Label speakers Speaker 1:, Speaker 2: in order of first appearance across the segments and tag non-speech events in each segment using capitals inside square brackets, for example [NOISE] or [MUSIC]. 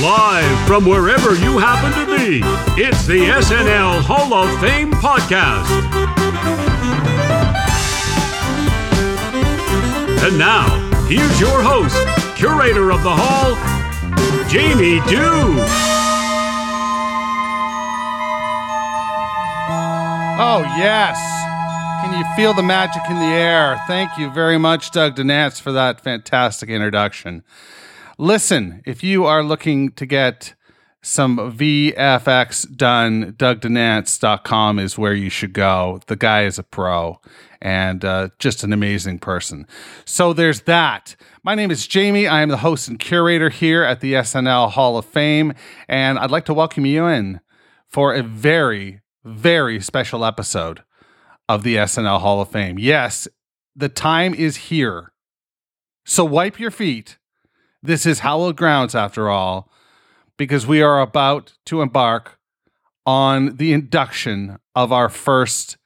Speaker 1: Live from wherever you happen to be, it's the SNL Hall of Fame podcast. And now, here's your host, curator of the Hall, Jamie Dew.
Speaker 2: Oh, yes. Can you feel the magic in the air? Thank you very much, Doug DeNance, for that fantastic introduction. Listen, if you are looking to get some VFX done, DougDenance.com is where you should go. The guy is a pro and uh, just an amazing person. So there's that. My name is Jamie. I am the host and curator here at the SNL Hall of Fame, and I'd like to welcome you in for a very, very special episode of the SNL Hall of Fame. Yes, the time is here. So wipe your feet this is hallowed grounds, after all, because we are about to embark on the induction of our first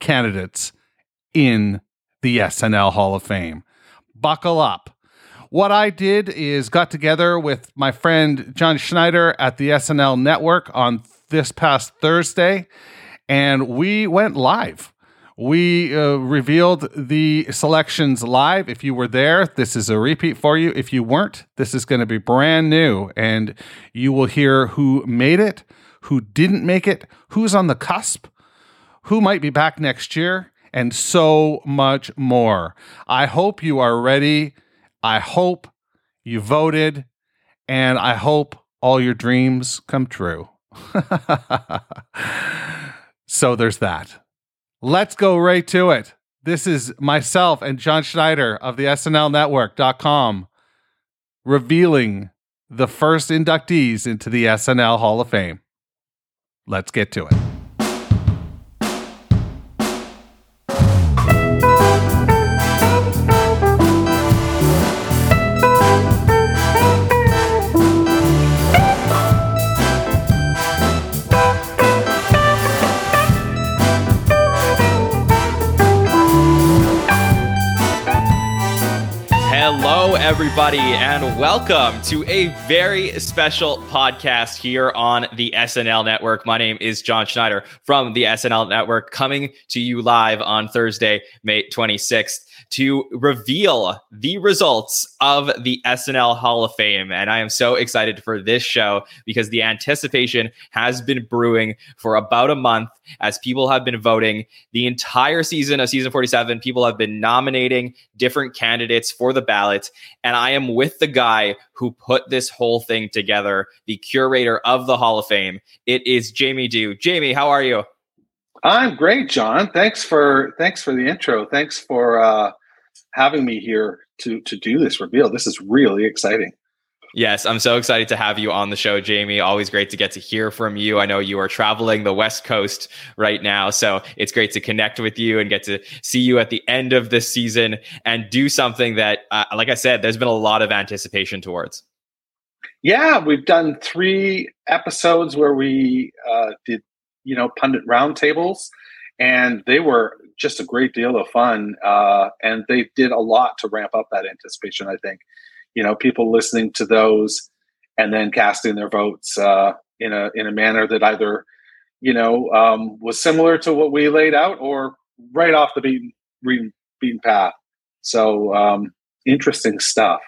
Speaker 2: candidates in the SNL Hall of Fame. Buckle up. What I did is got together with my friend Jon Schneider at the SNL Network on this past Thursday, and we went live we uh, revealed the selections live. If you were there, this is a repeat for you. If you weren't, this is going to be brand new, and you will hear who made it, who didn't make it, who's on the cusp, who might be back next year, and so much more. I hope you are ready. I hope you voted, and I hope all your dreams come true. [LAUGHS] so there's that. Let's go right to it. This is myself and Jon Schneider of the SNL Network.com revealing the first inductees into the SNL Hall of Fame. Let's get to it.
Speaker 3: Everybody, and welcome to a very special podcast here on the SNL Network. My name is Jon Schneider from the SNL Network, coming to you live on Thursday, May 26th to reveal the results of the SNL Hall of Fame. And I am so excited for this show because the anticipation has been brewing for about a month as people have been voting the entire season of season 47. People have been nominating different candidates for the ballot. And I am with the guy who put this whole thing together, the curator of the Hall of Fame. It is Jamie Dew. Jamie, how are you?
Speaker 4: I'm great, Jon. Thanks for thanks for the intro. Thanks for uh, having me here to to do this reveal. This is really exciting.
Speaker 3: Yes, I'm so excited to have you on the show, Jamie. Always great to get to hear from you. I know you are traveling the West Coast right now, so it's great to connect with you and get to see you at the end of this season and do something that, uh, like I said, there's been a lot of anticipation towards.
Speaker 4: Yeah, we've done three episodes where we uh, did, you know, pundit roundtables, and they were just a great deal of fun. Uh, and they did a lot to ramp up that anticipation. I think, you know, people listening to those and then casting their votes uh, in a in a manner that either, you know, um, was similar to what we laid out or right off the beaten beaten path. So um, interesting stuff.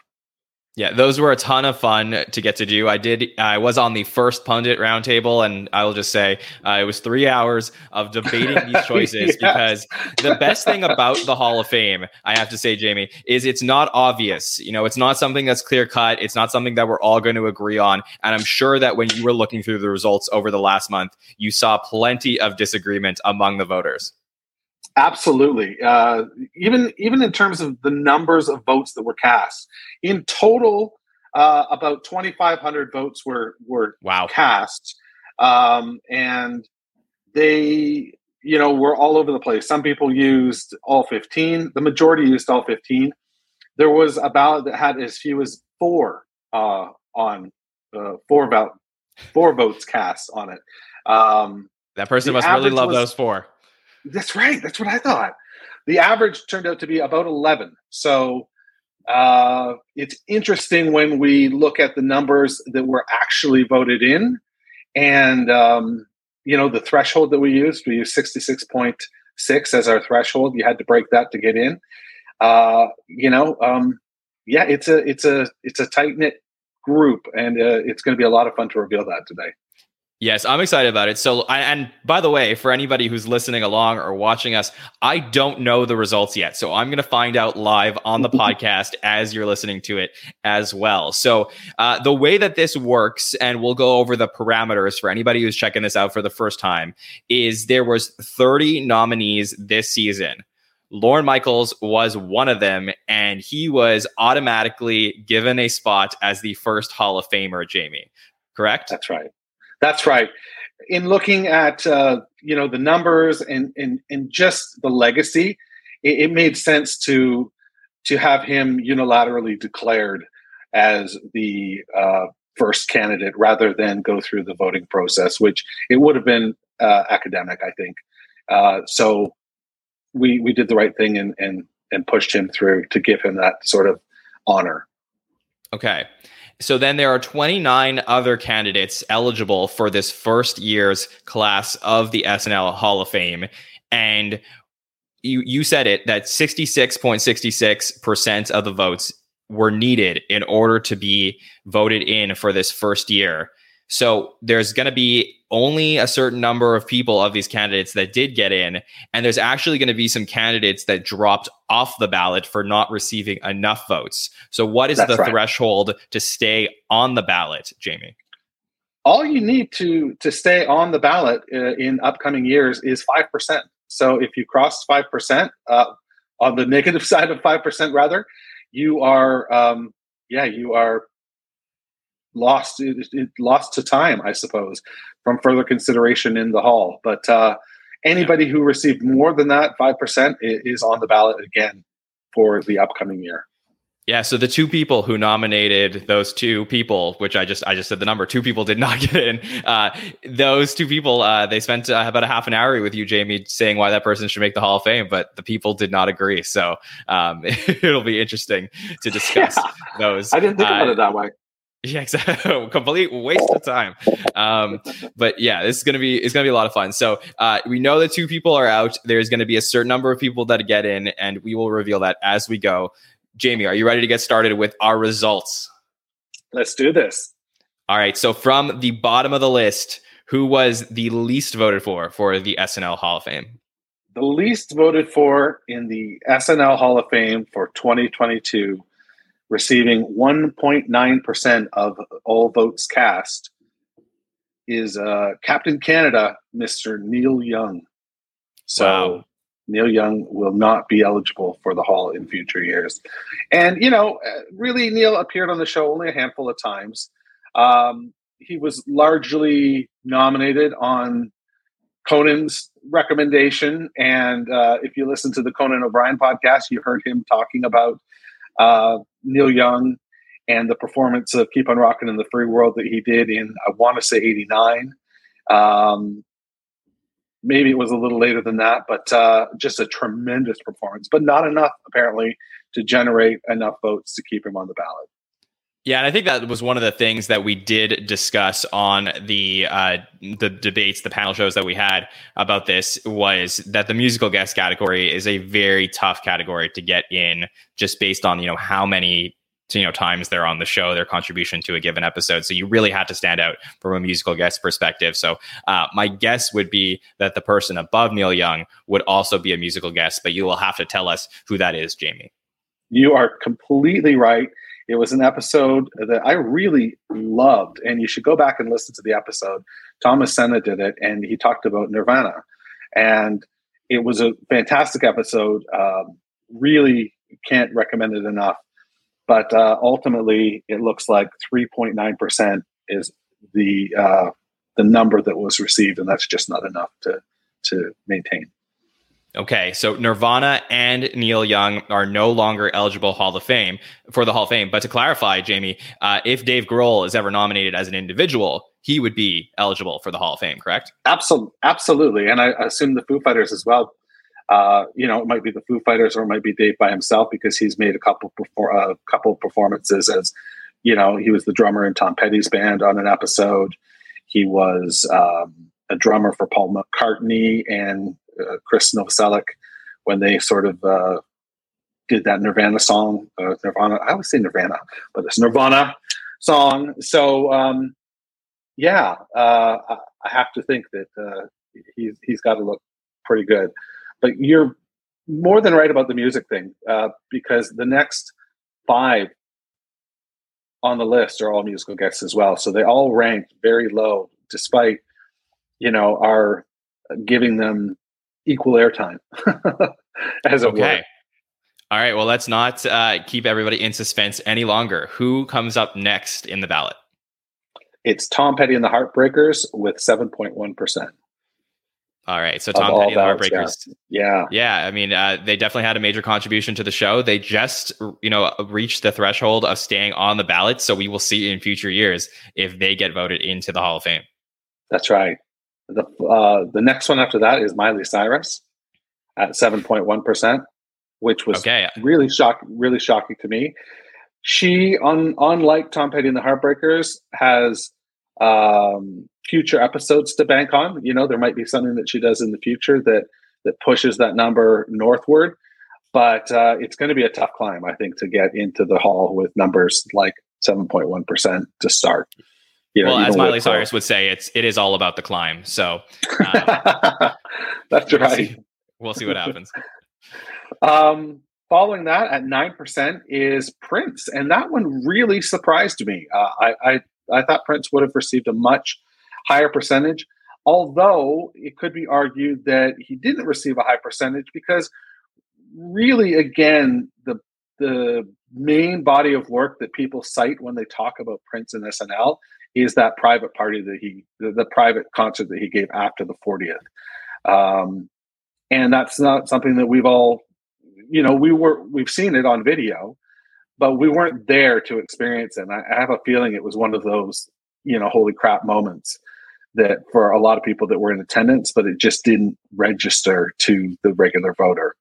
Speaker 3: Yeah, those were a ton of fun to get to do. I did. I was on the first pundit roundtable, and I will just say uh, it was three hours of debating these [LAUGHS] choices because the best thing about the Hall of Fame, I have to say, Jamie, is it's not obvious. You know, it's not something that's clear cut. It's not something that we're all going to agree on. And I'm sure that when you were looking through the results over the last month, you saw plenty of disagreement among the voters.
Speaker 4: Absolutely. Uh, even even in terms of the numbers of votes that were cast, in total, uh, about 2,500 votes were were
Speaker 3: wow.
Speaker 4: cast, um, and they you know were all over the place. Some people used all 15. The majority used all 15. There was a ballot that had as few as four uh, on uh, four about four votes cast on it. Um,
Speaker 3: that person must really love was, those four.
Speaker 4: That's right. That's what I thought. The average turned out to be about 11. So uh, it's interesting when we look at the numbers that were actually voted in, and um, you know the threshold that we used. We used sixty six point six as our threshold. You had to break that to get in. Uh, you know, um, yeah, it's a it's a it's a tight knit group, and uh, it's going to be a lot of fun to reveal that today.
Speaker 3: Yes, I'm excited about it. So, and by the way, for anybody who's listening along or watching us, I don't know the results yet. So, I'm going to find out live on the [LAUGHS] podcast as you're listening to it as well. So, uh, the way that this works, and we'll go over the parameters for anybody who's checking this out for the first time, is there was 30 nominees this season. Lorne Michaels was one of them, and he was automatically given a spot as the first Hall of Famer, Jamie. Correct?
Speaker 4: That's right. That's right. In looking at uh, you know the numbers and and and just the legacy, it, it made sense to to have him unilaterally declared as the uh, first candidate rather than go through the voting process, which it would have been uh, academic, I think. Uh, so we we did the right thing and and and pushed him through to give him that sort of honor.
Speaker 3: Okay. So then there are 29 other candidates eligible for this first year's class of the SNL Hall of Fame. And you, you said it that 66.66% of the votes were needed in order to be voted in for this first year. So there's going to be only a certain number of people of these candidates that did get in. And there's actually going to be some candidates that dropped off the ballot for not receiving enough votes. So, what is That's the right. threshold to stay on the ballot, Jamie?
Speaker 4: All you need to to stay on the ballot uh, in upcoming years is five percent. So if you cross five percent, uh, on the [LAUGHS] negative side of five percent, rather, you are, um, yeah, you are lost it, it, lost to time, I suppose, from further consideration in the hall. But uh, anybody who received more than that five percent is on the ballot again for the upcoming year.
Speaker 3: Yeah, so the two people who nominated those two people, which I just I just said the number, two people did not [LAUGHS] get in. Uh, those two people, uh, they spent uh, about a half an hour with you, Jamie, saying why that person should make the Hall of Fame, but the people did not agree. So um, [LAUGHS] it'll be interesting to discuss [LAUGHS] yeah. those.
Speaker 4: I didn't think about uh, it that way.
Speaker 3: Yeah, [LAUGHS] exactly. Complete waste of time. Um, but yeah, this is gonna be it's gonna be a lot of fun. So uh, we know that two people are out. There's gonna be a certain number of people that get in, and we will reveal that as we go. Jamie, are you ready to get started with our results?
Speaker 4: Let's do this.
Speaker 3: All right. So from the bottom of the list, who was the least voted for for the SNL Hall of Fame?
Speaker 4: The least voted for in the SNL Hall of Fame for 2022 receiving 1.9% of all votes cast, is uh, Captain Canada, Mr. Neil Young. So wow. Neil Young will not be eligible for the Hall in future years. And, you know, uh, really, Neil appeared on the show only a handful of times. Um, he was largely nominated on Conan's recommendation. And uh, if you listen to the Conan O'Brien podcast, you heard him talking about uh, Neil Young and the performance of Keep on Rocking in the Free World that he did in, I want to say 89. Um, maybe it was a little later than that, but uh, just a tremendous performance, but not enough apparently to generate enough votes to keep him on the ballot.
Speaker 3: Yeah, and I think that was one of the things that we did discuss on the uh, the debates, the panel shows that we had about this was that the musical guest category is a very tough category to get in, just based on you know how many you know times they're on the show, their contribution to a given episode. So you really had to stand out from a musical guest perspective. So uh, my guess would be that the person above Neil Young would also be a musical guest, but you will have to tell us who that is, Jamie.
Speaker 4: You are completely right. It was an episode that I really loved, and you should go back and listen to the episode. Thomas Senna did it, and he talked about Nirvana, and it was a fantastic episode. Um, really can't recommend it enough. But uh, ultimately, it looks like 3.9 percent is the uh, the number that was received, and that's just not enough to to maintain.
Speaker 3: Okay, so Nirvana and Neil Young are no longer eligible Hall of Fame for the Hall of Fame. But to clarify, Jamie, uh, if Dave Grohl is ever nominated as an individual, he would be eligible for the Hall of Fame, correct?
Speaker 4: Absolutely, absolutely, and I assume the Foo Fighters as well. Uh, you know, it might be the Foo Fighters or it might be Dave by himself because he's made a couple a uh, couple performances as you know he was the drummer in Tom Petty's band on an episode. He was um, a drummer for Paul McCartney and uh, Chris Novoselic when they sort of uh, did that Nirvana song. Uh, Nirvana, I always say Nirvana, but it's Nirvana song. So um, yeah, uh, I, I have to think that uh, he's he's got to look pretty good. But you're more than right about the music thing uh, because the next five on the list are all musical guests as well. So they all ranked very low, despite you know our giving them equal airtime, [LAUGHS] as it okay. were.
Speaker 3: All right. Well, let's not uh, keep everybody in suspense any longer. Who comes up next in the ballot?
Speaker 4: It's Tom Petty and the Heartbreakers with 7.1%.
Speaker 3: All right. So Tom Petty and the Heartbreakers.
Speaker 4: Yeah.
Speaker 3: Yeah. I mean, uh, they definitely had a major contribution to the show. They just, you know, reached the threshold of staying on the ballot. So we will see in future years if they get voted into the Hall of Fame.
Speaker 4: That's right. The, uh, the next one after that is Miley Cyrus at 7.1% which was okay. really shocking, really shocking to me. She, on unlike Tom Petty and the Heartbreakers, has um, future episodes to bank on. You know, there might be something that she does in the future that that pushes that number northward. But uh, it's going to be a tough climb, I think, to get into the hall with numbers like seven point one percent to start.
Speaker 3: You know, well, as Miley Cyrus would say, it's it is all about the climb. So
Speaker 4: um, [LAUGHS] that's
Speaker 3: we'll
Speaker 4: right.
Speaker 3: See, we'll see what happens. [LAUGHS]
Speaker 4: Um, following that at 9% is Prince. And that one really surprised me. Uh, I, I, I thought Prince would have received a much higher percentage, although it could be argued that he didn't receive a high percentage because really, again, the, the main body of work that people cite when they talk about Prince and SNL is that private party that he, the, the private concert that he gave after the 40th. Um, and that's not something that we've all you know, we were we've seen it on video, but we weren't there to experience it. And I, I have a feeling it was one of those, you know, holy crap moments that for a lot of people that were in attendance, but it just didn't register to the regular voter.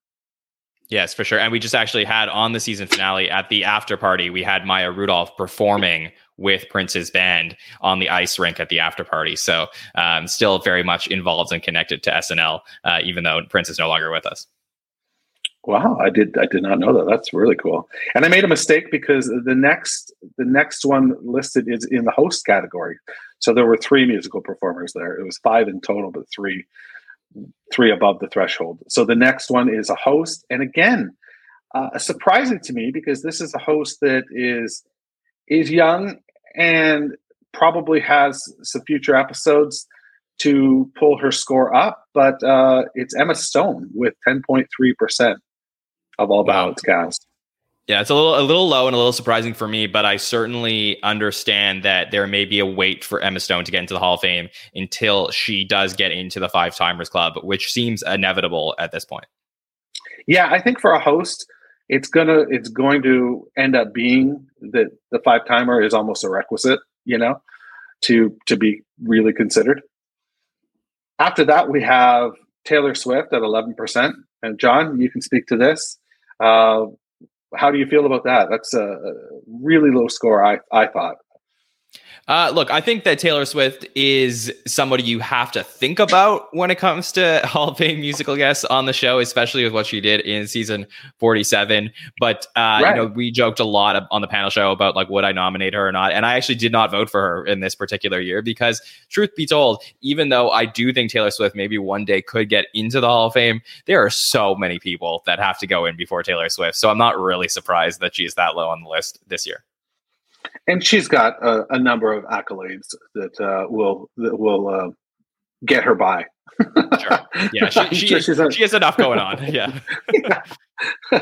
Speaker 3: Yes, for sure. And we just actually had on the season finale at the after party, we had Maya Rudolph performing with Prince's band on the ice rink at the after party. So, um, still very much involved and connected to SNL, uh, even though Prince is no longer with us.
Speaker 4: Wow, I did I did not know that. That's really cool. And I made a mistake because the next the next one listed is in the host category. So there were three musical performers there. It was five in total, but three three above the threshold. So the next one is a host, and again, uh, surprising to me because this is a host that is is young and probably has some future episodes to pull her score up, but uh, it's Emma Stone with 10.3 percent of all ballots cast.
Speaker 3: Yeah, it's a little a little low and a little surprising for me, but I certainly understand that there may be a wait for Emma Stone to get into the Hall of Fame until she does get into the Five Timers Club, which seems inevitable at this point.
Speaker 4: Yeah, I think for a host, it's gonna it's going to end up being that the five timer is almost a requisite, you know, to to be really considered. After that, we have Taylor Swift at eleven percent, and Jon, you can speak to this. Uh, how do you feel about that? That's a, really low score, I, I thought.
Speaker 3: Uh, look, I think that Taylor Swift is somebody you have to think about when it comes to [LAUGHS] Hall of Fame musical guests on the show, especially with what she did in season 47. But, uh, right. you know, we joked a lot on the panel show about like, would I nominate her or not? And I actually did not vote for her in this particular year because, truth be told, even though I do think Taylor Swift maybe one day could get into the Hall of Fame, there are so many people that have to go in before Taylor Swift. So I'm not really surprised that she's that low on the list this year
Speaker 4: and she's got a, a number of accolades that uh, will that will uh, get her by.
Speaker 3: sure. Yeah, she, she, [LAUGHS] sure she has enough going on. [LAUGHS] Yeah. [LAUGHS]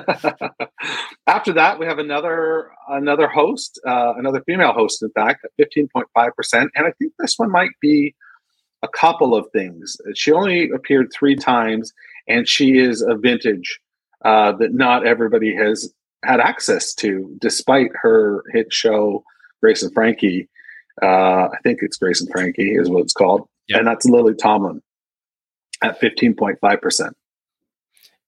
Speaker 4: After that, we have another another host, uh, another female host, in fact, at fifteen point five percent, and I think this one might be a couple of things. She only appeared three times, and she is a vintage uh, that not everybody has had access to, despite her hit show Grace and Frankie. Uh, I think it's Grace and Frankie is what it's called, yep. and that's Lily Tomlin at fifteen point five percent.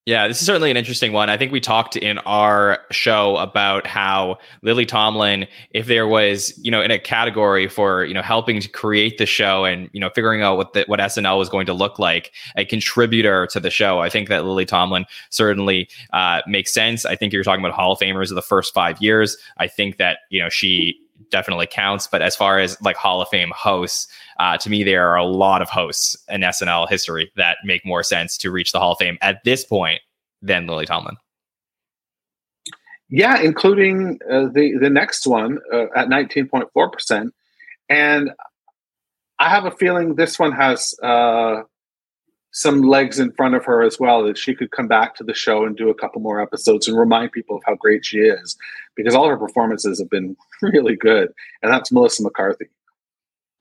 Speaker 3: Yeah, this is certainly an interesting one. I think we talked in our show about how Lily Tomlin, if there was, you know, in a category for, you know, helping to create the show and, you know, figuring out what the, what SNL was going to look like, a contributor to the show, I think that Lily Tomlin certainly uh, makes sense. I think you're talking about Hall of Famers of the first five years. I think that, you know, she definitely counts. But as far as like Hall of Fame hosts, uh, to me, there are a lot of hosts in SNL history that make more sense to reach the Hall of Fame at this point than Lily Tomlin.
Speaker 4: Yeah, including uh, the the next one uh, at nineteen point four percent, and I have a feeling this one has uh, some legs in front of her as well. That she could come back to the show and do a couple more episodes and remind people of how great she is, because all her performances have been [LAUGHS] really good. And that's Melissa McCarthy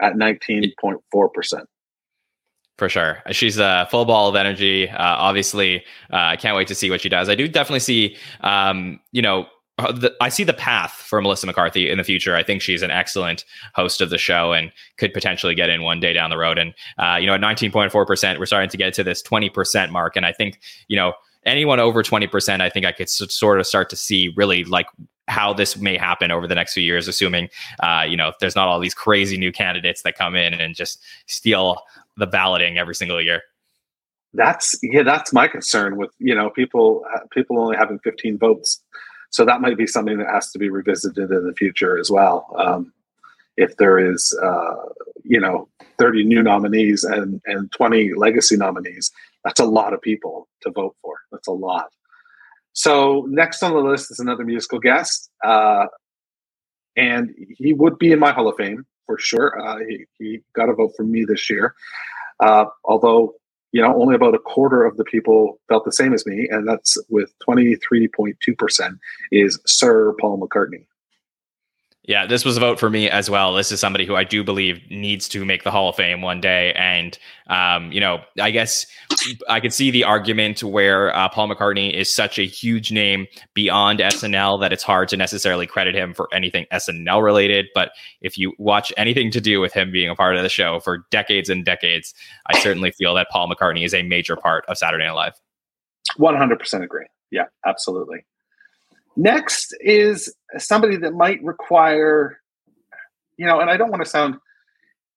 Speaker 4: at nineteen point four percent
Speaker 3: for sure. She's a full ball of energy. Uh, obviously, uh, I uh, can't wait to see what she does. I do definitely see, um, you know, uh, the, I see the path for Melissa McCarthy in the future. I think she's an excellent host of the show and could potentially get in one day down the road. And uh, you know, at 19.4%, we're starting to get to this 20% mark. And I think you know anyone over 20%, I think I could s- sort of start to see really like how this may happen over the next few years, assuming uh, you know there's not all these crazy new candidates that come in and just steal the balloting every single year.
Speaker 4: That's yeah, that's my concern with you know people uh, people only having 15 votes, so that might be something that has to be revisited in the future as well. Um, if there is uh, you know 30 new nominees and and 20 legacy nominees, that's a lot of people to vote for. That's a lot. So next on the list is another musical guest, uh, and he would be in my Hall of Fame for sure. Uh, he, he, got a vote from me this year, uh, although you know only about a quarter of the people felt the same as me, and that's with twenty three point two percent is Sir Paul McCartney.
Speaker 3: Yeah, this was a vote for me as well. This is somebody who I do believe needs to make the Hall of Fame one day. And, um, you know, I guess I could see the argument where uh, Paul McCartney is such a huge name beyond SNL that it's hard to necessarily credit him for anything SNL related. But if you watch anything to do with him being a part of the show for decades and decades, I certainly feel that Paul McCartney is a major part of Saturday Night Live.
Speaker 4: 100% agree. Yeah, absolutely. Next is somebody that might require, you know, and I don't want to sound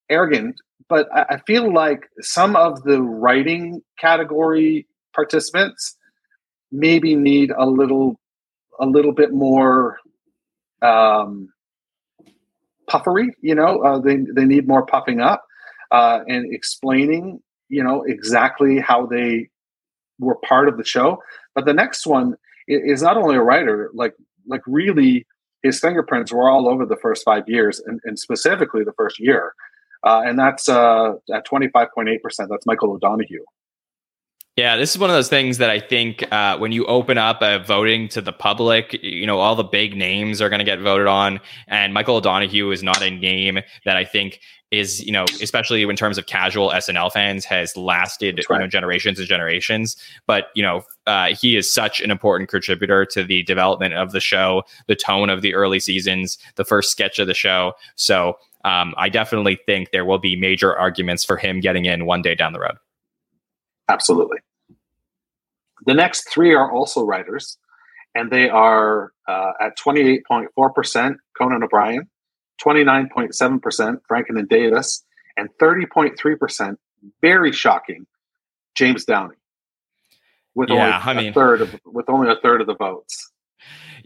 Speaker 4: arrogant, but I, feel like some of the writing category participants maybe need a little, a little bit more um, puffery. You know, uh, they they need more puffing up uh, and explaining, you know, exactly how they were part of the show. But the next one is not only a writer, like like really his fingerprints were all over the first five years, and, and specifically the first year, and that's uh, at twenty five point eight percent. That's Michael O'Donoghue.
Speaker 3: Yeah, this is one of those things that I think uh, when you open up a voting to the public, you know, all the big names are going to get voted on. And Michael O'Donoghue is not a name that I think is, you know, especially in terms of casual SNL fans, has lasted right. you know, generations and generations. But, you know, uh, he is such an important contributor to the development of the show, the tone of the early seasons, the first sketch of the show. So um, I definitely think there will be major arguments for him getting in one day down the road.
Speaker 4: Absolutely. The next three are also writers, and they are uh, at 28.4% Conan O'Brien, 29.7% Franken and Davis, and 30.3%, very shocking, James Downey. With yeah, only I mean, a third of with only a third of the votes.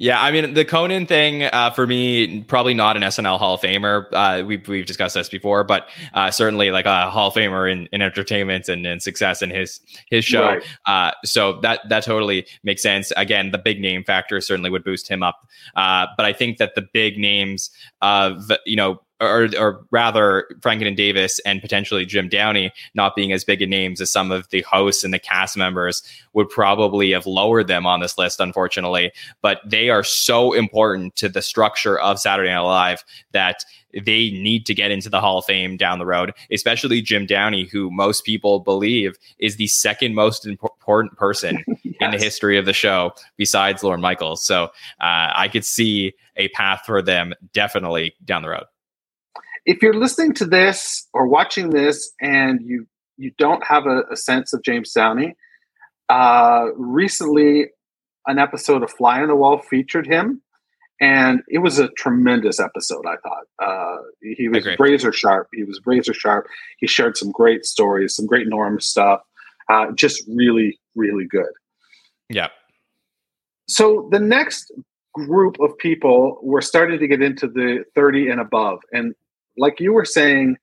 Speaker 3: Yeah, I mean the Conan thing uh, for me probably not an SNL Hall of Famer. Uh, we've we've discussed this before, but uh, certainly like a Hall of Famer in, in entertainment and, and success in his his show. Right. Uh, so that that totally makes sense. Again, the big name factor certainly would boost him up. Uh, but I think that the big names of you know or, or rather Franken and Davis and potentially Jim Downey not being as big a names as some of the hosts and the cast members would probably have lowered them on this list, unfortunately. But they are so important to the structure of Saturday Night Live that they need to get into the Hall of Fame down the road, especially Jim Downey, who most people believe is the second most important person yes. [LAUGHS] in the history of the show besides Lorne Michaels. So uh, I could see a path for them definitely down the road
Speaker 4: if you're listening to this or watching this and you you don't have a, a sense of James Downey, uh, recently, an episode of Fly on the Wall featured him, and it was a tremendous episode. I thought uh, he was razor sharp. He was razor sharp. He shared some great stories, some great Norm stuff. Uh, just really, really good.
Speaker 3: Yeah.
Speaker 4: So the next group of people were starting to get into the 30 and above, and like you were saying,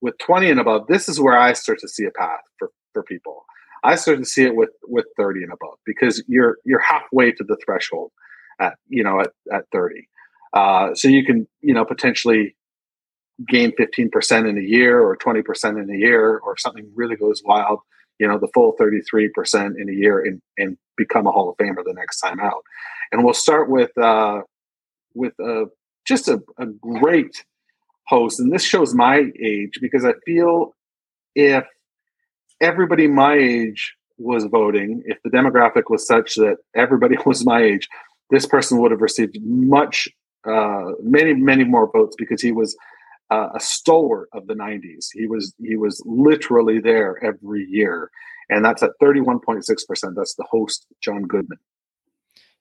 Speaker 4: with 20 and above, this is where I start to see a path for, for people. I start to see it with with 30 and above because you're you're halfway to the threshold at you know at, at 30. Uh, so you can you know potentially gain 15% in a year or 20% in a year or something really goes wild, you know, the full 33% in a year and, and become a Hall of Famer the next time out. And we'll start with uh, with uh, just a, a great host. And this shows my age because I feel if everybody my age was voting, if the demographic was such that everybody [LAUGHS] was my age, this person would have received much, uh, many, many more votes because he was uh, a stalwart of the 90s. He was he was literally there every year, and that's at 31.6 percent. That's the host, John Goodman.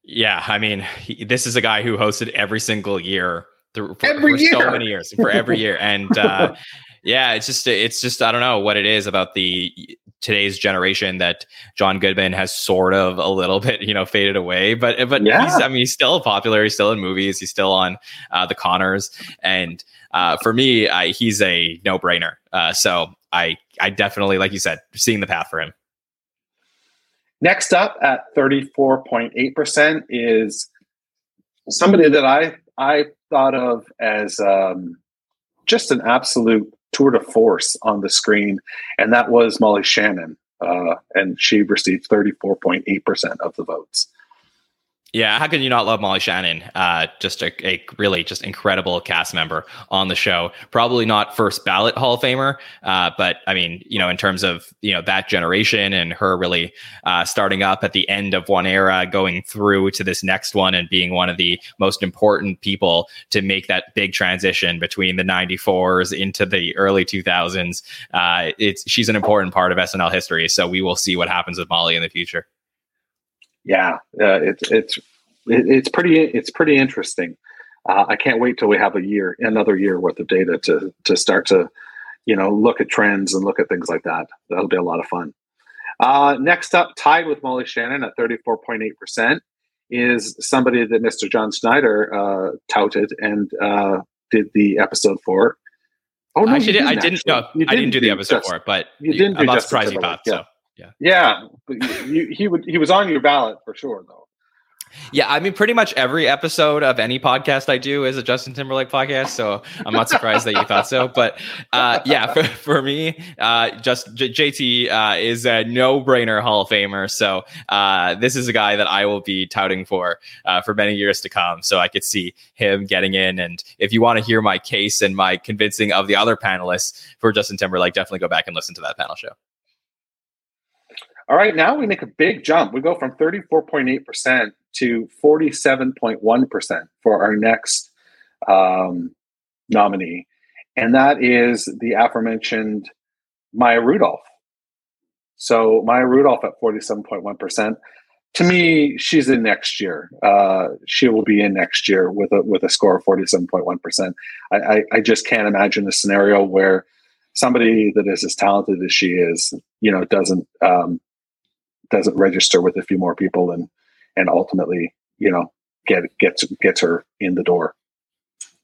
Speaker 3: Yeah, I mean, he, this is a guy who hosted every single year through for,
Speaker 4: every
Speaker 3: for
Speaker 4: year.
Speaker 3: so many years for every year, and [LAUGHS] uh, yeah, it's just it's just I don't know what it is about the today's generation that John Goodman has sort of a little [LAUGHS] bit you know faded away, but but yeah. he's I mean he's still popular. He's still in movies. He's still on uh, the Conners and uh, for me, I, he's a no brainer. Uh, so I I definitely like you said seeing the path for him.
Speaker 4: Next up at 34.8% is somebody that I I thought of as um, just an absolute tour de force on the screen, and that was Molly Shannon. Uh, and she received 34.8% of the votes.
Speaker 3: Yeah, how can you not love Molly Shannon? Uh, just a, a, really just incredible cast member on the show. Probably not first ballot Hall of Famer, uh, but I mean, you know, in terms of you know that generation and her really uh, starting up at the end of one era, going through to this next one, and being one of the most important people to make that big transition between the '94s into the early 2000s. Uh, it's she's an important part of SNL history, so we will see what happens with Molly in the future
Speaker 4: yeah, uh, it's it's it's pretty it's pretty interesting. Uh, I can't wait till we have a year, another year worth of data to to start to, you know, look at trends and look at things like that. That'll be a lot of fun. Uh, next up, tied with Molly Shannon at thirty four point eight percent, is somebody that Mr. Jon Schneider uh, touted and uh, did the episode for.
Speaker 3: Oh no, actually, didn't, I didn't. No, didn't I didn't do the episode just, for it, but you didn't. I'm not surprised you thought
Speaker 4: yeah.
Speaker 3: so.
Speaker 4: Yeah. Yeah. He, he would he was on your ballot for sure though.
Speaker 3: Yeah, I mean, pretty much every episode of any podcast I do is a Justin Timberlake podcast, so I'm not surprised that you thought so. But uh, yeah, for, for me, uh, just J- JT uh, is a no-brainer Hall of Famer. So uh, this is a guy that I will be touting for uh, for many years to come. So I could see him getting in. And if you want to hear my case and my convincing of the other panelists for Justin Timberlake, definitely go back and listen to that panel show.
Speaker 4: All right, now we make a big jump. We go from 34.8% to 47.1% for our next um, nominee. And that is the aforementioned Maya Rudolph. So Maya Rudolph at 47.1%. To me, she's in next year. Uh, she will be in next year with a with a score of 47.1%. I, I, I just can't imagine a scenario where somebody that is as talented as she is, you know, doesn't um, doesn't register with a few more people and and ultimately you know get gets gets her in the door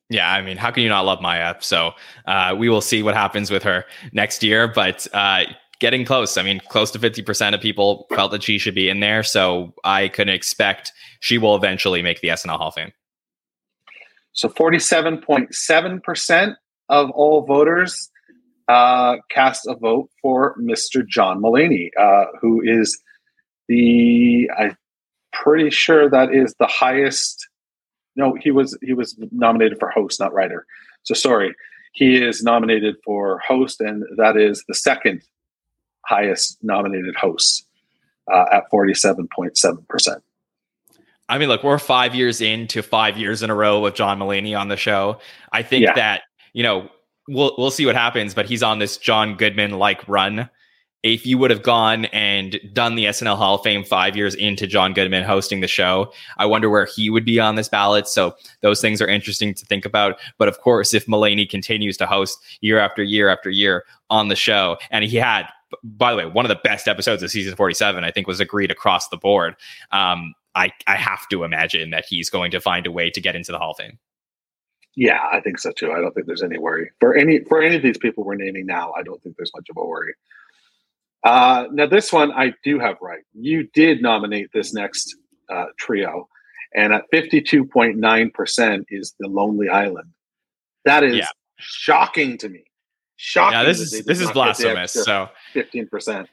Speaker 3: yeah, I mean, how can you not love Maya? So uh, we will see what happens with her next year, but uh, getting close. I mean, close to 50% of people felt that she should be in there. So I can expect she will eventually make the SNL Hall of Fame.
Speaker 4: So 47.7% of all voters uh, cast a vote for Mr. John Mulaney, uh, who is the I'm pretty sure that is the highest. No, he was he was nominated for host, not writer. So sorry, he is nominated for host, and that is the second highest nominated host uh, at forty seven point seven percent.
Speaker 3: I mean, look, we're five years into five years in a row with John Mulaney on the show. I think yeah. that you know we'll we'll see what happens, but he's on this John Goodman like run if you would have gone and done the SNL Hall of Fame five years into John Goodman hosting the show, I wonder where he would be on this ballot. So those things are interesting to think about. But of course, if Mulaney continues to host year after year after year on the show, and he had, by the way, one of the best episodes of season 47, I think was agreed across the board. Um, I, I have to imagine that he's going to find a way to get into the Hall of Fame.
Speaker 4: Yeah, I think so too. I don't think there's any worry for any for any of these people we're naming now. I don't think there's much of a worry. Uh, now, this one I do have right. You did nominate this next uh, trio, and at 52.9% is The Lonely Island. That is yeah. shocking to me. Shocking.
Speaker 3: Yeah, this is this is blasphemous. So
Speaker 4: 15%.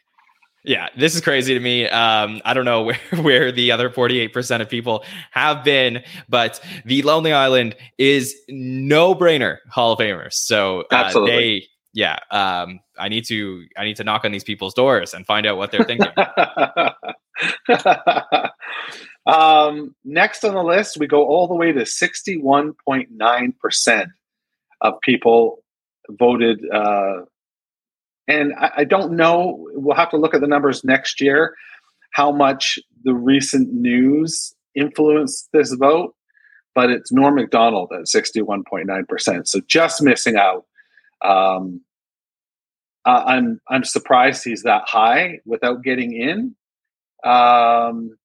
Speaker 3: Yeah, this is crazy to me. Um, I don't know [LAUGHS] where, where the other 48% of people have been, but the Lonely Island is no brainer Hall of Famers. So uh, they, yeah, um, I need to, I need to knock on these people's doors and find out what they're thinking. [LAUGHS]
Speaker 4: um, next on the list, we go all the way to 61.9% of people voted uh, and I, I don't know, we'll have to look at the numbers next year, how much the recent news influenced this vote. But it's Norm Macdonald at 61.9%. So just missing out. Um, uh, I'm I'm surprised he's that high without getting in. Um,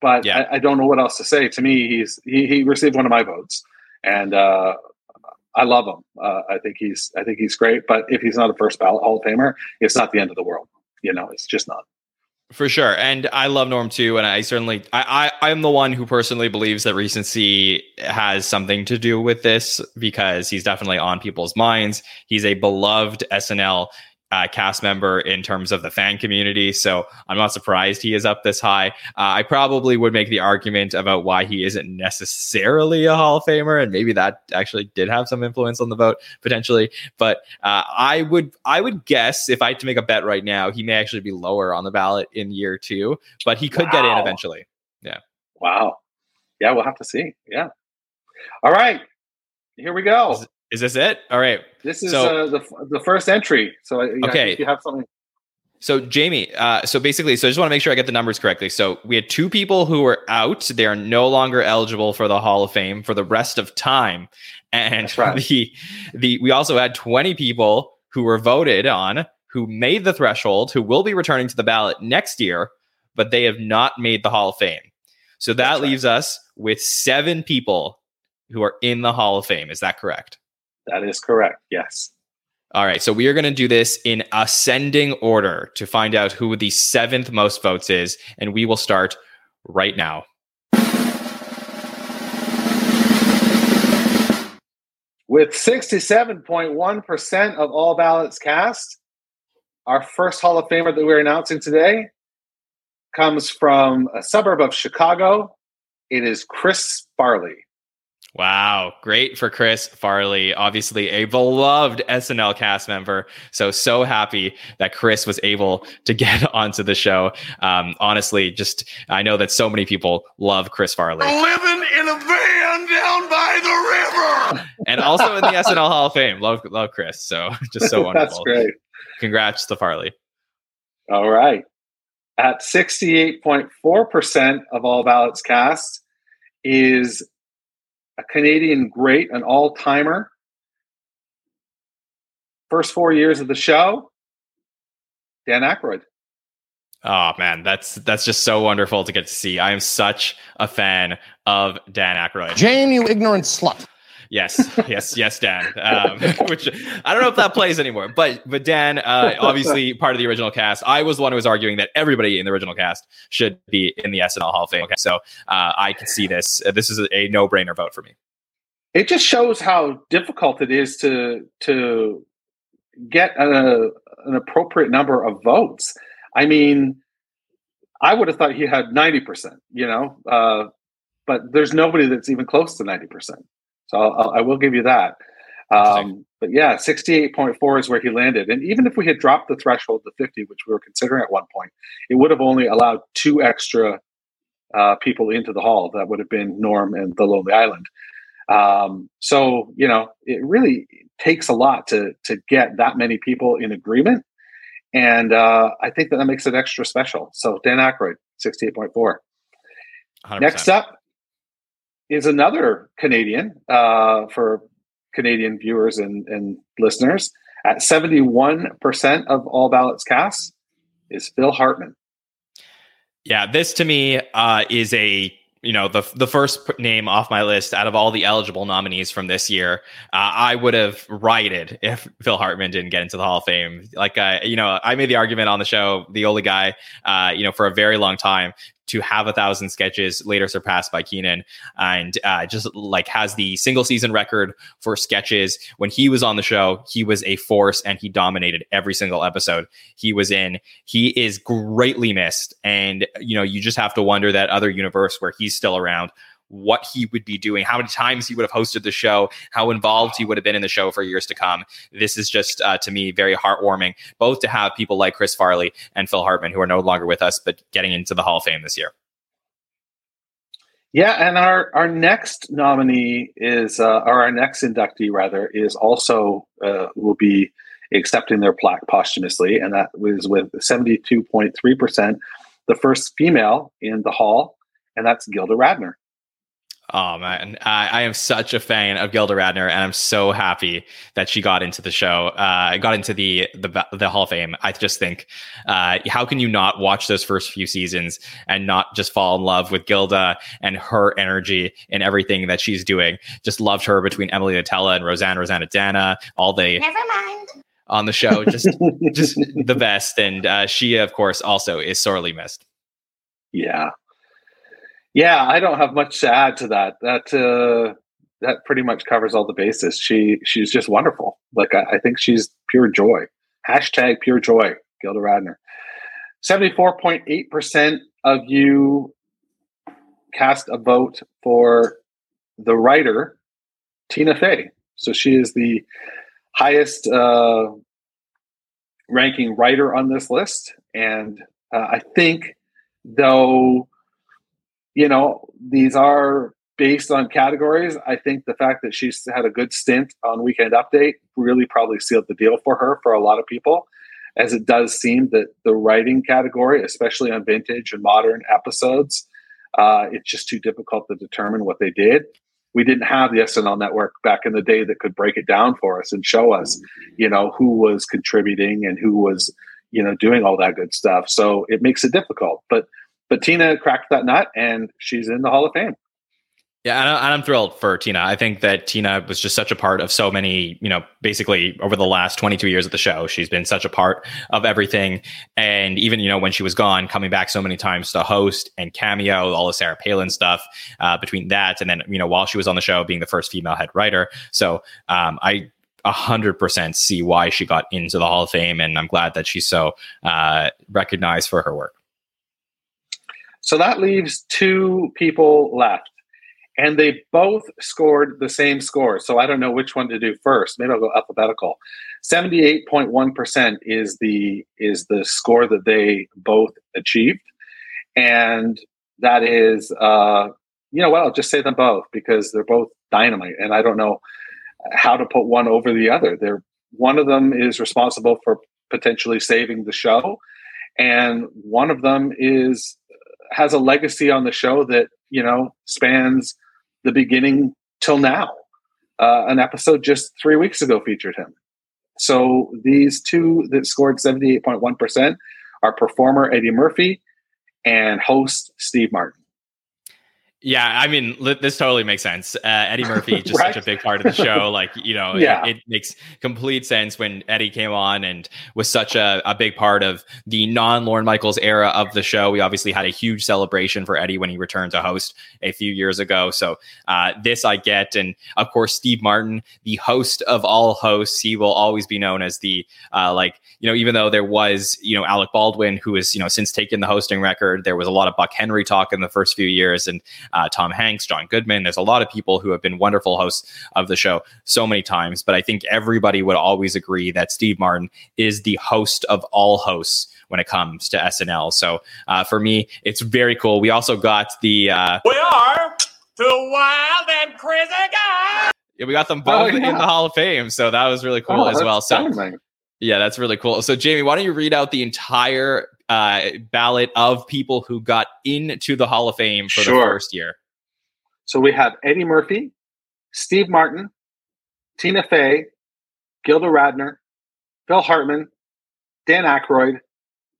Speaker 4: but yeah. I, I, don't know what else to say. To me, he's he, he received one of my votes, and uh, I love him. Uh, I think he's I think he's great. But if he's not a first ballot Hall of Famer, it's not the end of the world. You know, it's just not.
Speaker 3: For sure. And I love Norm too. And I certainly I, I I'm the one who personally believes that recency has something to do with this because he's definitely on people's minds. He's a beloved SNL uh, cast member in terms of the fan community. So I'm not surprised he is up this high. Uh, I probably would make the argument about why he isn't necessarily a Hall of Famer, and maybe that actually did have some influence on the vote potentially. But uh, I would I would guess if I had to make a bet right now, he may actually be lower on the ballot in year two, but he could wow. get in eventually. Yeah.
Speaker 4: Wow. Yeah, we'll have to see. Yeah. All right. Here we go.
Speaker 3: Is, is this it? All right.
Speaker 4: This is so, uh, the the first entry. So
Speaker 3: okay,
Speaker 4: you have something.
Speaker 3: So Jamie, uh, so basically, so I just want to make sure I get the numbers correctly. So we had two people who were out; they are no longer eligible for the Hall of Fame for the rest of time, and right. the the we also had twenty people who were voted on who made the threshold, who will be returning to the ballot next year, but they have not made the Hall of Fame. So that That's leaves right. us with seven people who are in the Hall of Fame. Is that correct?
Speaker 4: That is correct. Yes.
Speaker 3: All right. So we are going to do this in ascending order to find out who the seventh most votes is. And we will start right now.
Speaker 4: With 67.1% of all ballots cast, our first Hall of Famer that we're announcing today comes from a suburb of Chicago. It is Chris Farley.
Speaker 3: Wow, great for Chris Farley, obviously a beloved SNL cast member. So so happy that Chris was able to [LAUGHS] get onto the show. Um, honestly, just I know that so many people love Chris Farley.
Speaker 5: Living in a van down by the river, [LAUGHS]
Speaker 3: and also in the SNL Hall of Fame. Love love Chris. So [LAUGHS] just so wonderful.
Speaker 4: That's great.
Speaker 3: Congrats to Farley.
Speaker 4: All right, at sixty eight point four percent of all ballots cast is a Canadian great, an all timer. First four years of the show, Dan Aykroyd.
Speaker 3: Oh man, that's that's just so wonderful to get to see. I am such a fan of Dan Aykroyd.
Speaker 5: Jane, you ignorant slut.
Speaker 3: Yes, yes, yes, Dan. Um, [LAUGHS] which I don't know if that plays anymore, but but Dan, uh, obviously part of the original cast. I was the one who was arguing that everybody in the original cast should be in the SNL Hall of Fame. Okay, so uh, I can see this. This is a, a no brainer vote for me.
Speaker 4: It just shows how difficult it is to to get a, an appropriate number of votes. I mean, I would have thought he had ninety percent. You know, uh, but there's nobody that's even close to ninety percent. So I'll, I will give you that. Um, but yeah, 68.4 is where he landed. And even if we had dropped the threshold to 50, which we were considering at one point, it would have only allowed two extra uh, people into the hall. That would have been Norm and the Lonely Island. Um, so, you know, it really takes a lot to, to get that many people in agreement. and uh, I think that that makes it extra special. So Dan Aykroyd, sixty eight point four. Next up is another Canadian uh, for Canadian viewers and, and listeners. At seventy one percent of all ballots cast is Phil Hartman.
Speaker 3: Yeah, this to me uh, is a you know the the first name off my list out of all the eligible nominees from this year. Uh, I would have rioted if Phil Hartman didn't get into the Hall of Fame. Like I, you know, I made the argument on the show, the only guy, uh, you know, for a very long time to have a thousand sketches, later surpassed by Kenan, and uh, just like has the single season record for sketches. When he was on the show, he was a force and he dominated every single episode he was in. He is greatly missed, and you know you just have to wonder that other universe where he's still around what he would be doing, how many times he would have hosted the show, how involved he would have been in the show for years to come. This is just, uh, to me, very heartwarming, both to have people like Chris Farley and Phil Hartman, who are no longer with us, but getting into the Hall of Fame this year.
Speaker 4: Yeah, and our, our next nominee is, uh, or our next inductee rather, is also uh, will be accepting their plaque posthumously, and that was with 72.3%, the first female in the hall, and that's Gilda Radner.
Speaker 3: Oh man, I, I, am such a fan of Gilda Radner, and I'm so happy that she got into the show, uh, got into the the the Hall of Fame. I just think, uh, how can you not watch those first few seasons and not just fall in love with Gilda and her energy and everything that she's doing? Just loved her between Emily Litella and Roseanne Roseannadanna, all the
Speaker 6: never mind
Speaker 3: on the show, just just the best. And uh, she, of course, also is sorely missed.
Speaker 4: Yeah, yeah, I don't have much to add to that. That uh, that pretty much covers all the bases. She she's just wonderful. Like I, I think she's pure joy. Hashtag pure joy. Gilda Radner. Seventy four point eight percent of you cast a vote for the writer Tina Fey. So she is the highest uh, ranking writer on this list, and uh, I think though you know, these are based on categories. I think the fact that she's had a good stint on Weekend Update really probably sealed the deal for her for a lot of people, as it does seem that the writing category, especially on vintage and modern episodes, uh, it's just too difficult to determine what they did. We didn't have the SNL network back in the day that could break it down for us and show us, you know, who was contributing and who was, you know, doing all that good stuff. So it makes it difficult. But but Tina cracked that nut and she's in the Hall of Fame.
Speaker 3: Yeah, and I'm thrilled for Tina. I think that Tina was just such a part of so many, you know, basically over the last 22 years of the show. She's been such a part of everything. And even, you know, when she was gone, coming back so many times to host and cameo, all the Sarah Palin stuff uh, between that. And then, you know, while she was on the show, being the first female head writer. So um, I 100% see why she got into the Hall of Fame. And I'm glad that she's so uh, recognized for her work.
Speaker 4: So that leaves two people left. And they both scored the same score. So I don't know which one to do first. Maybe I'll go alphabetical. 78.1% is the is the score that they both achieved. And that is uh you know what, I'll just say them both because they're both dynamite. And I don't know how to put one over the other. They're one of them is responsible for potentially saving the show, and one of them is has a legacy on the show that you know spans the beginning till now. Uh, an episode just three weeks ago featured him. So these two that scored seventy eight point one percent are performer Eddie Murphy and host Steve Martin.
Speaker 3: Yeah, I mean, this totally makes sense. Uh, Eddie [LAUGHS] Murphy just right? such a big part of the show. Like, you know, yeah. it, it, makes complete sense when Eddie came on and was such a, a big part of the non Lorne Michaels era of the show. We obviously had a huge celebration for Eddie when he returned to host a few years ago. So uh, this I get, and of course, Steve Martin, the host of all hosts, he will always be known as the uh, like, you know, even though there was, you know, Alec Baldwin who has, you know, since taken the hosting record, there was a lot of Buck Henry talk in the first few years, and uh, Tom Hanks, John Goodman. There's a lot of people who have been wonderful hosts of the show so many times, but I think everybody would always agree that Steve Martin is the host of all hosts when it comes to SNL. So uh, for me, it's very cool. We also got the. Uh,
Speaker 5: we are the wild and crazy guys.
Speaker 3: Yeah, we got them both oh, yeah. in the Hall of Fame, so that was really cool oh, as well. So Yeah, that's really cool. So, Jamie, why don't you read out the entire uh, ballot of people who got into the Hall of Fame for
Speaker 4: Sure.
Speaker 3: the first year?
Speaker 4: So we have Eddie Murphy, Steve Martin, Tina Fey, Gilda Radner, Phil Hartman, Dan Aykroyd,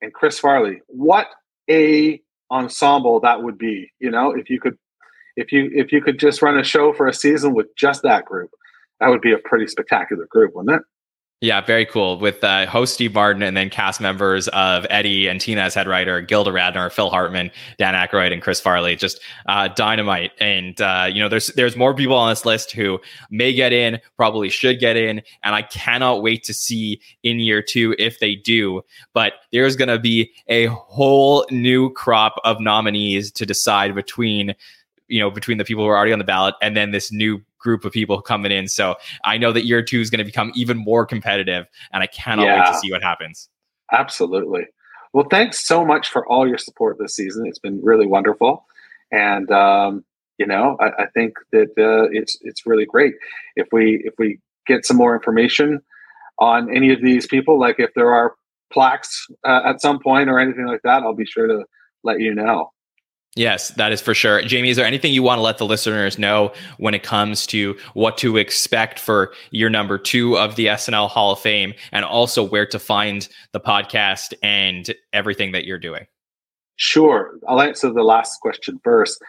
Speaker 4: and Chris Farley. What a ensemble that would be! You know, if you could, if you if you could just run a show for a season with just that group, that would be a pretty spectacular group, wouldn't it?
Speaker 3: Yeah, very cool. With uh, host Steve Martin and then cast members of Eddie and Tina as head writer, Gilda Radner, Phil Hartman, Dan Aykroyd, and Chris Farley. Just uh, dynamite. And uh, you know, there's there's more people on this list who may get in, probably should get in, and I cannot wait to see in year two if they do. But there's going to be a whole new crop of nominees to decide between you know between the people who are already on the ballot and then this new group of people coming in so i know that year two is going to become even more competitive and i cannot wait to see what happens
Speaker 4: Absolutely. Well, thanks so much for all your support this season. It's been really wonderful, and um, you know, I, I think that uh, it's it's really great if we if we get some more information on any of these people, like if there are plaques uh, at some point or anything like that, I'll be sure to let you know.
Speaker 3: Yes that is for sure jamie is there anything you want to let the listeners know when it comes to what to expect for year number two of the snl hall of fame and also where to find the podcast and everything that you're doing
Speaker 4: Sure. I'll answer the last question first.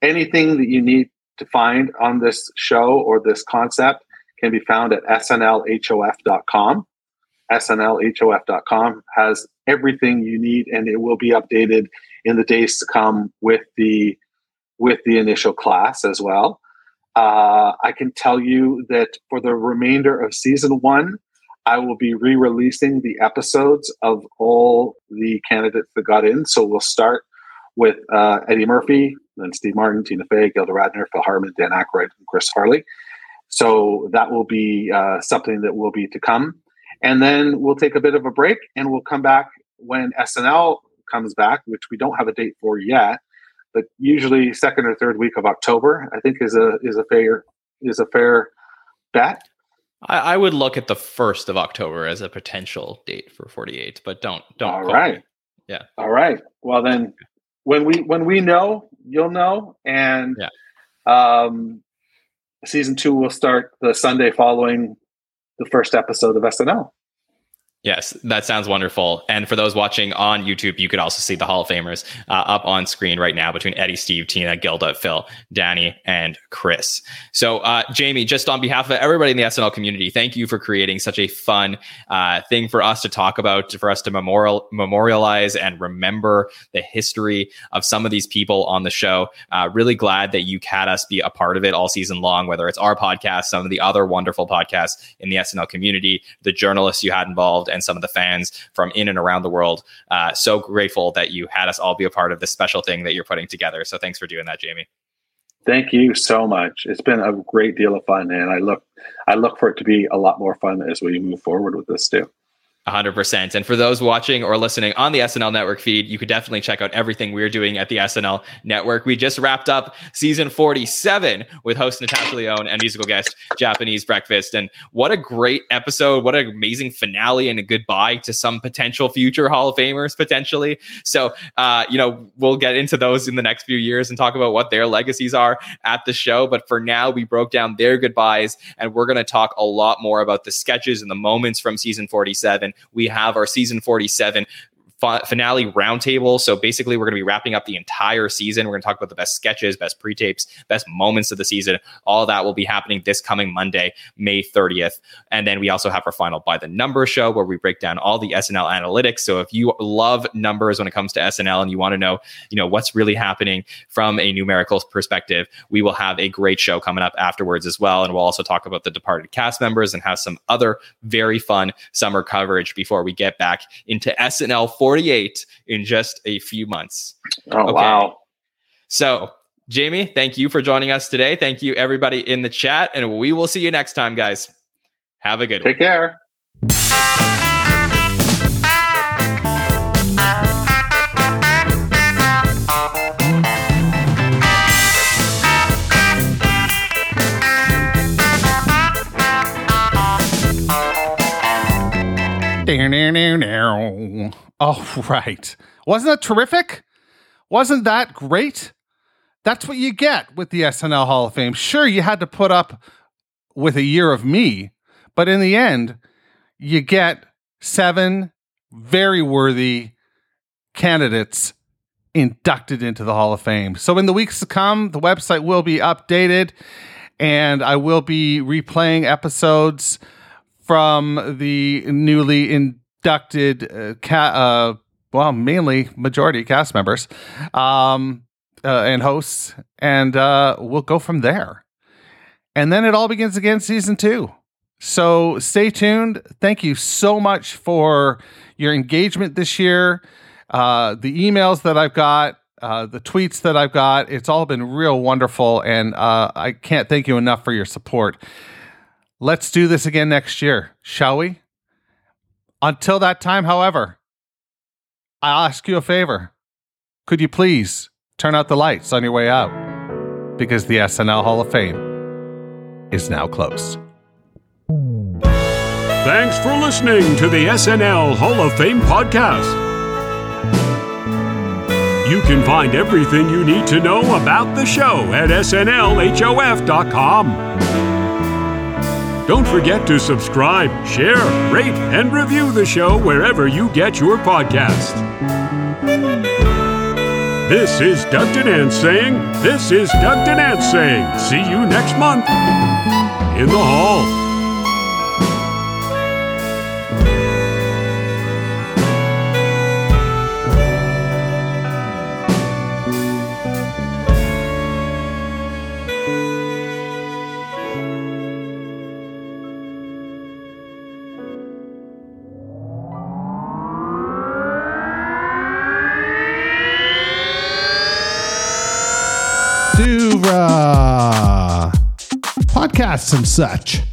Speaker 4: Anything that you need to find on this show or this concept can be found at snlhof.com. snlhof.com has everything you need and it will be updated in the days to come with the with the initial class as well. Uh, I can tell you that for the remainder of season one, I will be re-releasing the episodes of all the candidates that got in. So we'll start with uh, Eddie Murphy, then Steve Martin, Tina Fey, Gilda Radner, Phil Hartman, Dan Aykroyd, and Chris Farley. So that will be uh, something that will be to come. And then we'll take a bit of a break and we'll come back when SNL comes back, which we don't have a date for yet, but usually second or third week of October, I think is a is a fair is a fair bet.
Speaker 3: I, I would look at the first of october as a potential date for 48 but don't don't
Speaker 4: All right.
Speaker 3: me. Yeah.
Speaker 4: All right. Well then when we when we know, you'll know. And um season two will start the Sunday following the first episode of SNL.
Speaker 3: Yes, that sounds wonderful. And for those watching on YouTube, you could also see the Hall of Famers uh, up on screen right now between Eddie, Steve, Tina, Gilda, Phil, Danny, and Chris. So, uh, Jamie, just on behalf of everybody in the SNL community, thank you for creating such a fun uh, thing for us to talk about, for us to memorial memorialize and remember the history of some of these people on the show. Uh, really glad that you had us be a part of it all season long, whether it's our podcast, some of the other wonderful podcasts in the SNL community, the journalists you had involved, and some of the fans from in and around the world. Uh, so grateful that you had us all be a part of this special thing that you're putting together. So thanks for doing that, Jamie.
Speaker 4: Thank you so much. It's been a great deal of fun and I look I look for it to be a lot more fun as we move forward with this too.
Speaker 3: 100%. And for those watching or listening on the SNL Network feed, you could definitely check out everything we're doing at the SNL Network. We just wrapped up season 47 with host Natasha Lyonne and musical guest Japanese Breakfast. And what a great episode. What an amazing finale and a goodbye to some potential future Hall of Famers, potentially. So, uh, you know, we'll get into those in the next few years and talk about what their legacies are at the show. But for now, we broke down their goodbyes and we're going to talk a lot more about the sketches and the moments from season 47 we have our season 47 fi- finale roundtable. So basically, we're going to be wrapping up the entire season. We're going to talk about the best sketches, best pre tapes, best moments of the season. All that will be happening this coming Monday, May 30th. And then we also have our final by the number show where we break down all the SNL analytics. So if you love numbers when it comes to SNL and you want to know, you know, what's really happening from a numerical perspective, we will have a great show coming up afterwards as well. And we'll also talk about the departed cast members and have some other very fun summer coverage before we get back into SNL 48 in just a few months.
Speaker 4: Oh
Speaker 3: Okay.
Speaker 4: wow.
Speaker 3: So, Jamie, thank you for joining us today. Thank you, everybody in the chat. And we will see you next time, guys. Have a good one.
Speaker 4: Take care.
Speaker 2: Oh, right. Wasn't that terrific? Wasn't that great? That's what you get with the SNL Hall of Fame. Sure, you had to put up with a year of me, but in the end, you get seven very worthy candidates inducted into the Hall of Fame. So, in the weeks to come, the website will be updated and I will be replaying episodes from the newly inducted uh, uh, well, mainly majority cast members um, uh, and hosts, and uh, we'll go from there. And then it all begins again, season two. So stay tuned. Thank you so much for your engagement this year. Uh, the emails that I've got, uh, the tweets that I've got, it's all been real wonderful. And uh, I can't thank you enough for your support. Let's do this again next year, shall we? Until that time, however, I'll ask you a favor. Could you please turn out the lights on your way out? Because the SNL Hall of Fame is now closed.
Speaker 1: Thanks for listening to the SNL Hall of Fame podcast. You can find everything you need to know about the show at snlhof.com. Don't forget to subscribe, share, rate, and review the show wherever you get your podcast. This is Doug Denant saying, This is Doug Denant saying, see you next month in the hall.
Speaker 6: Podcasts and such.